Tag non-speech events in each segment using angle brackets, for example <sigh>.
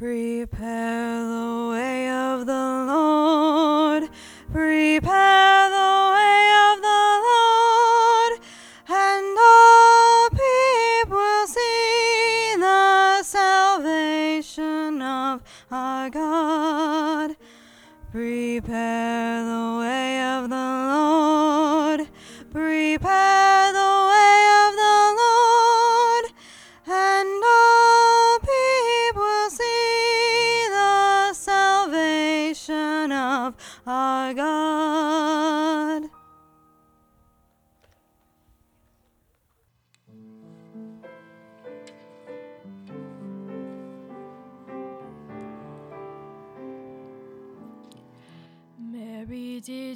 Prepare the way of the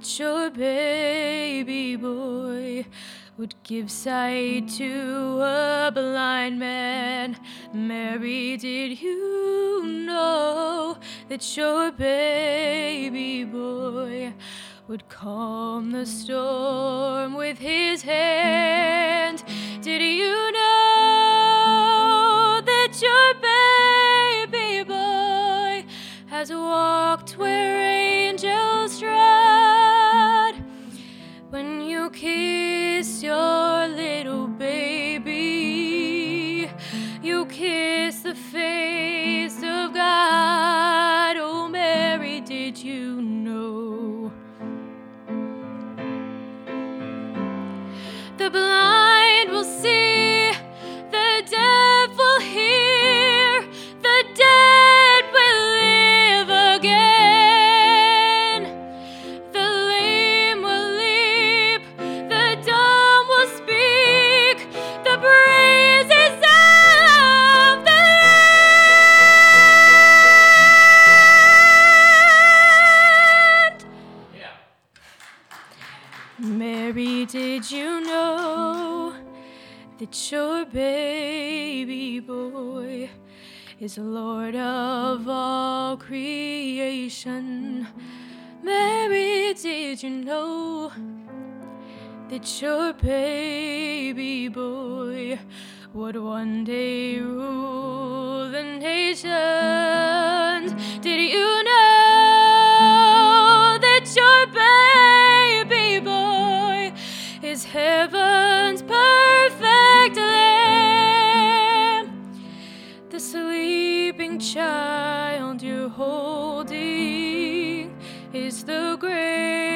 that your baby boy would give sight to a blind man? Mary, did you know that your baby boy would calm the storm with his hand? Did you know is Lord of all creation? Mary, did you know that your baby boy would one day rule the nations? Did you know that your baby boy is heaven's perfect child you're holding is the great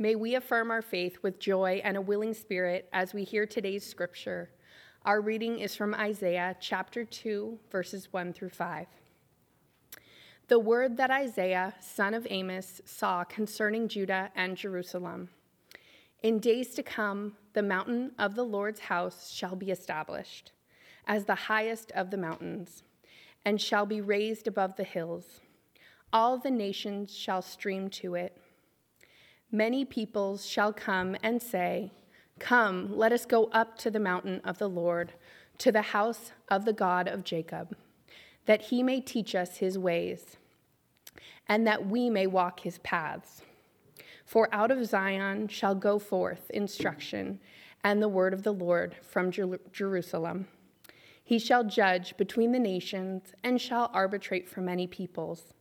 May we affirm our faith with joy and a willing spirit as we hear today's scripture. Our reading is from Isaiah chapter 2, verses 1 through 5. The word that Isaiah, son of Amos, saw concerning Judah and Jerusalem. In days to come, the mountain of the Lord's house shall be established as the highest of the mountains, and shall be raised above the hills. All the nations shall stream to it. Many peoples shall come and say, Come, let us go up to the mountain of the Lord, to the house of the God of Jacob, that he may teach us his ways, and that we may walk his paths. For out of Zion shall go forth instruction, and the word of the Lord from Jer- Jerusalem. He shall judge between the nations and shall arbitrate for many peoples.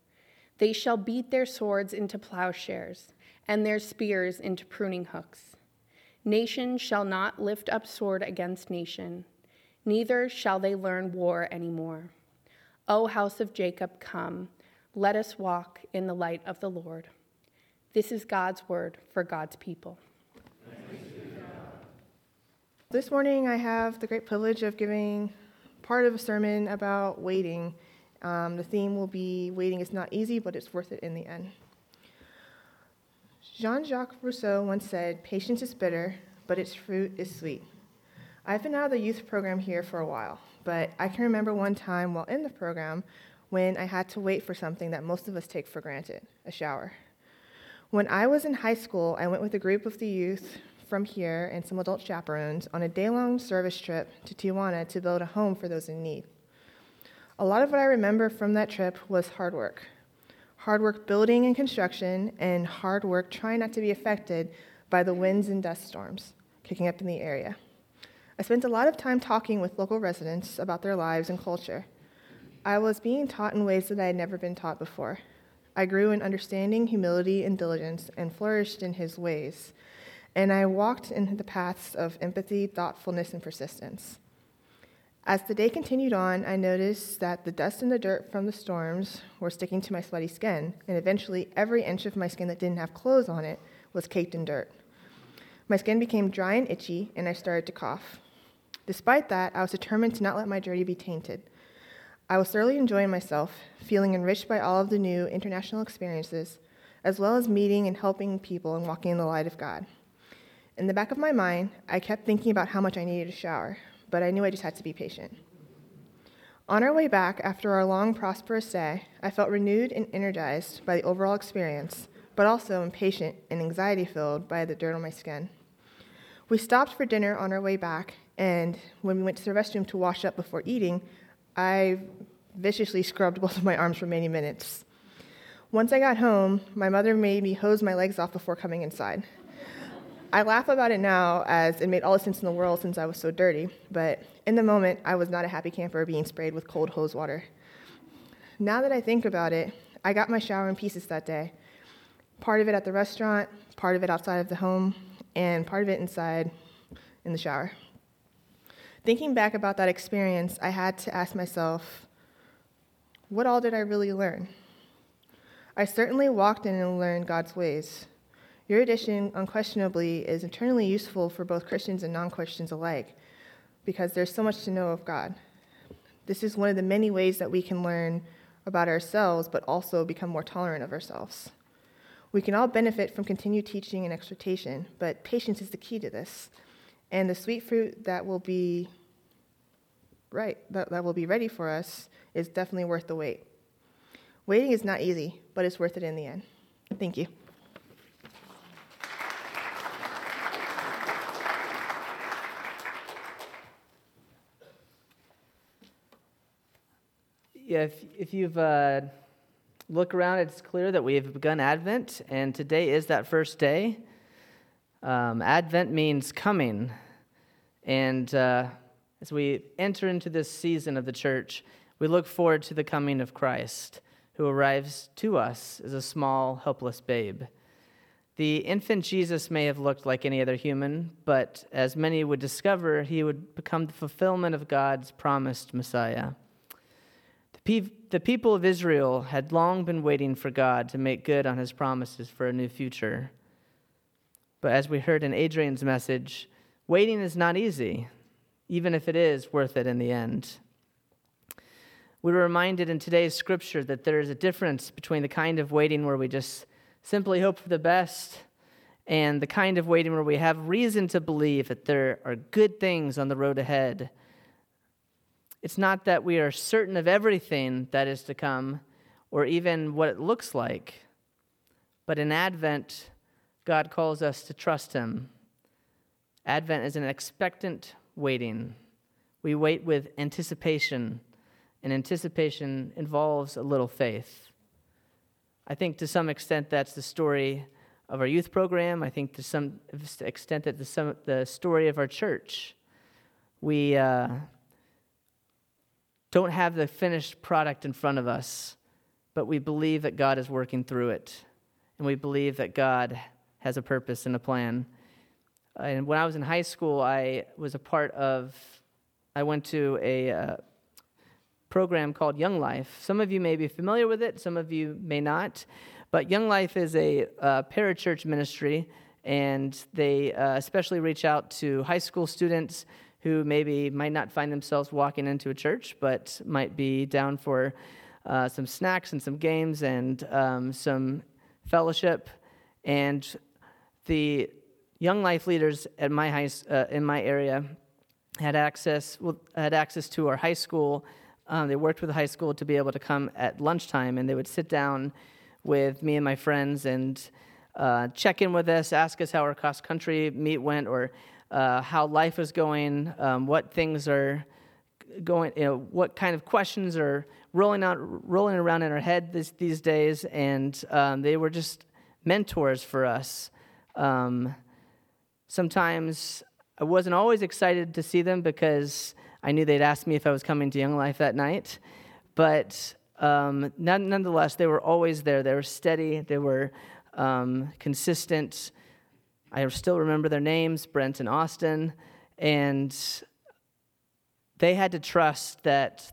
They shall beat their swords into plowshares and their spears into pruning hooks. Nation shall not lift up sword against nation, neither shall they learn war anymore. O house of Jacob, come, let us walk in the light of the Lord. This is God's word for God's people. This morning, I have the great privilege of giving part of a sermon about waiting. Um, the theme will be Waiting is not easy, but it's worth it in the end. Jean Jacques Rousseau once said, Patience is bitter, but its fruit is sweet. I've been out of the youth program here for a while, but I can remember one time while in the program when I had to wait for something that most of us take for granted a shower. When I was in high school, I went with a group of the youth from here and some adult chaperones on a day long service trip to Tijuana to build a home for those in need. A lot of what I remember from that trip was hard work hard work building and construction, and hard work trying not to be affected by the winds and dust storms kicking up in the area. I spent a lot of time talking with local residents about their lives and culture. I was being taught in ways that I had never been taught before. I grew in understanding, humility, and diligence, and flourished in his ways and I walked in the paths of empathy, thoughtfulness, and persistence. As the day continued on, I noticed that the dust and the dirt from the storms were sticking to my sweaty skin, and eventually every inch of my skin that didn't have clothes on it was caked in dirt. My skin became dry and itchy, and I started to cough. Despite that, I was determined to not let my journey be tainted. I was thoroughly enjoying myself, feeling enriched by all of the new international experiences, as well as meeting and helping people and walking in the light of God. In the back of my mind, I kept thinking about how much I needed a shower, but I knew I just had to be patient. On our way back, after our long, prosperous day, I felt renewed and energized by the overall experience, but also impatient and anxiety filled by the dirt on my skin. We stopped for dinner on our way back, and when we went to the restroom to wash up before eating, I viciously scrubbed both of my arms for many minutes. Once I got home, my mother made me hose my legs off before coming inside. I laugh about it now as it made all the sense in the world since I was so dirty, but in the moment, I was not a happy camper being sprayed with cold hose water. Now that I think about it, I got my shower in pieces that day. Part of it at the restaurant, part of it outside of the home, and part of it inside in the shower. Thinking back about that experience, I had to ask myself, what all did I really learn? I certainly walked in and learned God's ways. Your edition unquestionably is eternally useful for both Christians and non Christians alike because there's so much to know of God. This is one of the many ways that we can learn about ourselves, but also become more tolerant of ourselves. We can all benefit from continued teaching and exhortation, but patience is the key to this. And the sweet fruit that will be right, that, that will be ready for us, is definitely worth the wait. Waiting is not easy, but it's worth it in the end. Thank you. Yeah, if, if you've uh, look around, it's clear that we have begun Advent, and today is that first day. Um, Advent means coming, and uh, as we enter into this season of the church, we look forward to the coming of Christ, who arrives to us as a small, helpless babe. The infant Jesus may have looked like any other human, but as many would discover, he would become the fulfillment of God's promised Messiah. The, pe- the people of Israel had long been waiting for God to make good on his promises for a new future. But as we heard in Adrian's message, waiting is not easy, even if it is worth it in the end. We were reminded in today's scripture that there is a difference between the kind of waiting where we just simply hope for the best and the kind of waiting where we have reason to believe that there are good things on the road ahead it's not that we are certain of everything that is to come or even what it looks like. But in Advent, God calls us to trust Him. Advent is an expectant waiting. We wait with anticipation, and anticipation involves a little faith. I think to some extent that's the story of our youth program. I think to some extent that the, the story of our church. We uh, don't have the finished product in front of us, but we believe that God is working through it. And we believe that God has a purpose and a plan. And when I was in high school, I was a part of, I went to a uh, program called Young Life. Some of you may be familiar with it, some of you may not. But Young Life is a uh, parachurch ministry, and they uh, especially reach out to high school students who maybe might not find themselves walking into a church, but might be down for uh, some snacks and some games and um, some fellowship. And the young life leaders at my high, uh, in my area had access well, had access to our high school. Um, they worked with the high school to be able to come at lunchtime, and they would sit down with me and my friends and uh, check in with us, ask us how our cross country meet went, or uh, how life is going, um, what things are going, you know, what kind of questions are rolling out, rolling around in our head this, these days, and um, they were just mentors for us. Um, sometimes I wasn't always excited to see them because I knew they'd ask me if I was coming to Young Life that night, but um, nonetheless, they were always there. They were steady, they were um, consistent. I still remember their names, Brent and Austin, and they had to trust that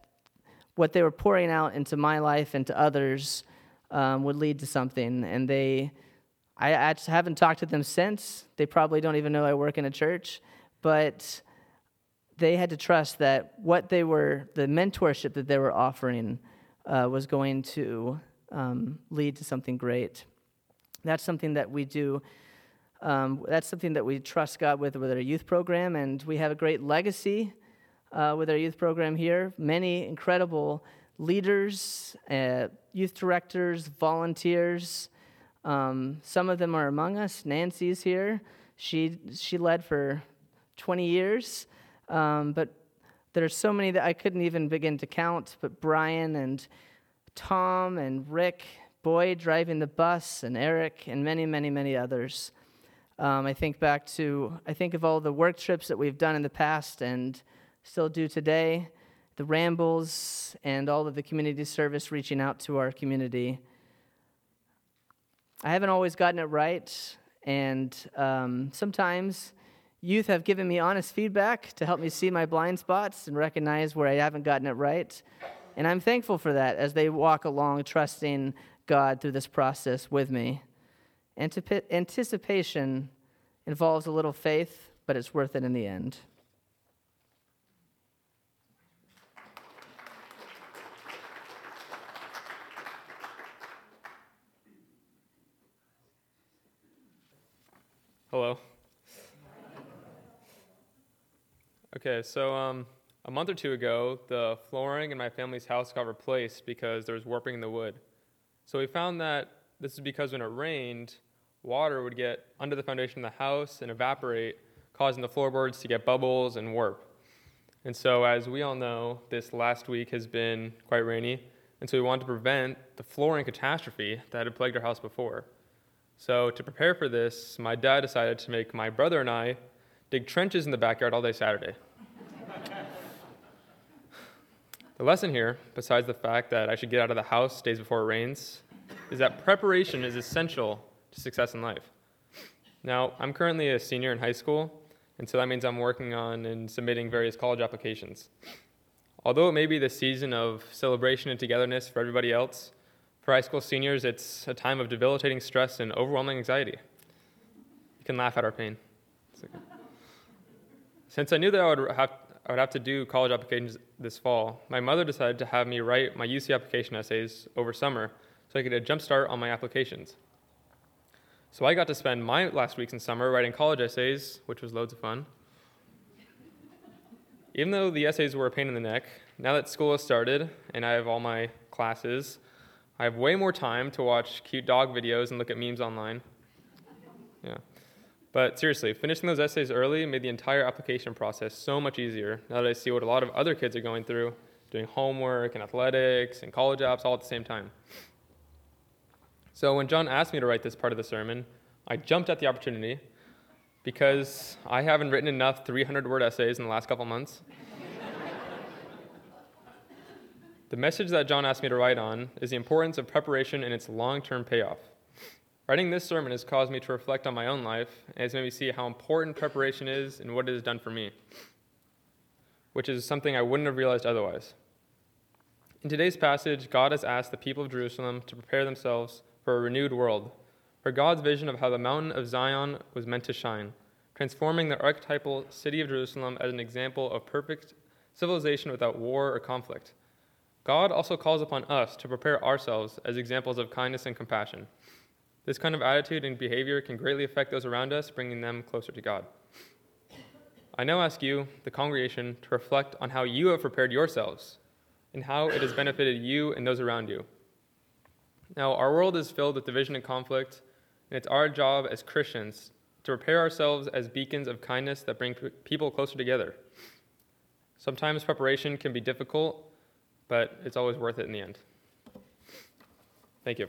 what they were pouring out into my life and to others um, would lead to something. And they, I, I haven't talked to them since. They probably don't even know I work in a church, but they had to trust that what they were, the mentorship that they were offering, uh, was going to um, lead to something great. That's something that we do. Um, that's something that we trust God with with our youth program, and we have a great legacy uh, with our youth program here. Many incredible leaders, uh, youth directors, volunteers. Um, some of them are among us. Nancy's here. She she led for 20 years, um, but there are so many that I couldn't even begin to count, but Brian and Tom and Rick, Boyd driving the bus, and Eric, and many, many, many others. Um, I think back to, I think of all the work trips that we've done in the past and still do today, the rambles, and all of the community service reaching out to our community. I haven't always gotten it right, and um, sometimes Youth have given me honest feedback to help me see my blind spots and recognize where I haven't gotten it right. And I'm thankful for that as they walk along, trusting God through this process with me. Anticipation involves a little faith, but it's worth it in the end. Hello. Okay, so um, a month or two ago, the flooring in my family's house got replaced because there was warping in the wood. So we found that this is because when it rained, water would get under the foundation of the house and evaporate, causing the floorboards to get bubbles and warp. And so, as we all know, this last week has been quite rainy, and so we wanted to prevent the flooring catastrophe that had plagued our house before. So, to prepare for this, my dad decided to make my brother and I dig trenches in the backyard all day Saturday. The lesson here, besides the fact that I should get out of the house days before it rains, is that preparation is essential success in life. Now, I'm currently a senior in high school, and so that means I'm working on and submitting various college applications. Although it may be the season of celebration and togetherness for everybody else, for high school seniors, it's a time of debilitating stress and overwhelming anxiety. You can laugh at our pain. Since I knew that I would have I would have to do college applications this fall, my mother decided to have me write my UC application essays over summer so I could get a jump start on my applications. So I got to spend my last weeks in summer writing college essays, which was loads of fun. Even though the essays were a pain in the neck, now that school has started and I have all my classes, I have way more time to watch cute dog videos and look at memes online. Yeah. But seriously, finishing those essays early made the entire application process so much easier now that I see what a lot of other kids are going through, doing homework and athletics and college apps all at the same time. So when John asked me to write this part of the sermon, I jumped at the opportunity because I haven't written enough 300 word essays in the last couple months. <laughs> the message that John asked me to write on is the importance of preparation and its long term payoff. Writing this sermon has caused me to reflect on my own life and has made me see how important preparation is and what it has done for me, which is something I wouldn't have realized otherwise. In today's passage, God has asked the people of Jerusalem to prepare themselves for a renewed world, for God's vision of how the mountain of Zion was meant to shine, transforming the archetypal city of Jerusalem as an example of perfect civilization without war or conflict. God also calls upon us to prepare ourselves as examples of kindness and compassion. This kind of attitude and behavior can greatly affect those around us, bringing them closer to God. I now ask you, the congregation, to reflect on how you have prepared yourselves and how it has benefited you and those around you. Now, our world is filled with division and conflict, and it's our job as Christians to prepare ourselves as beacons of kindness that bring people closer together. Sometimes preparation can be difficult, but it's always worth it in the end. Thank you.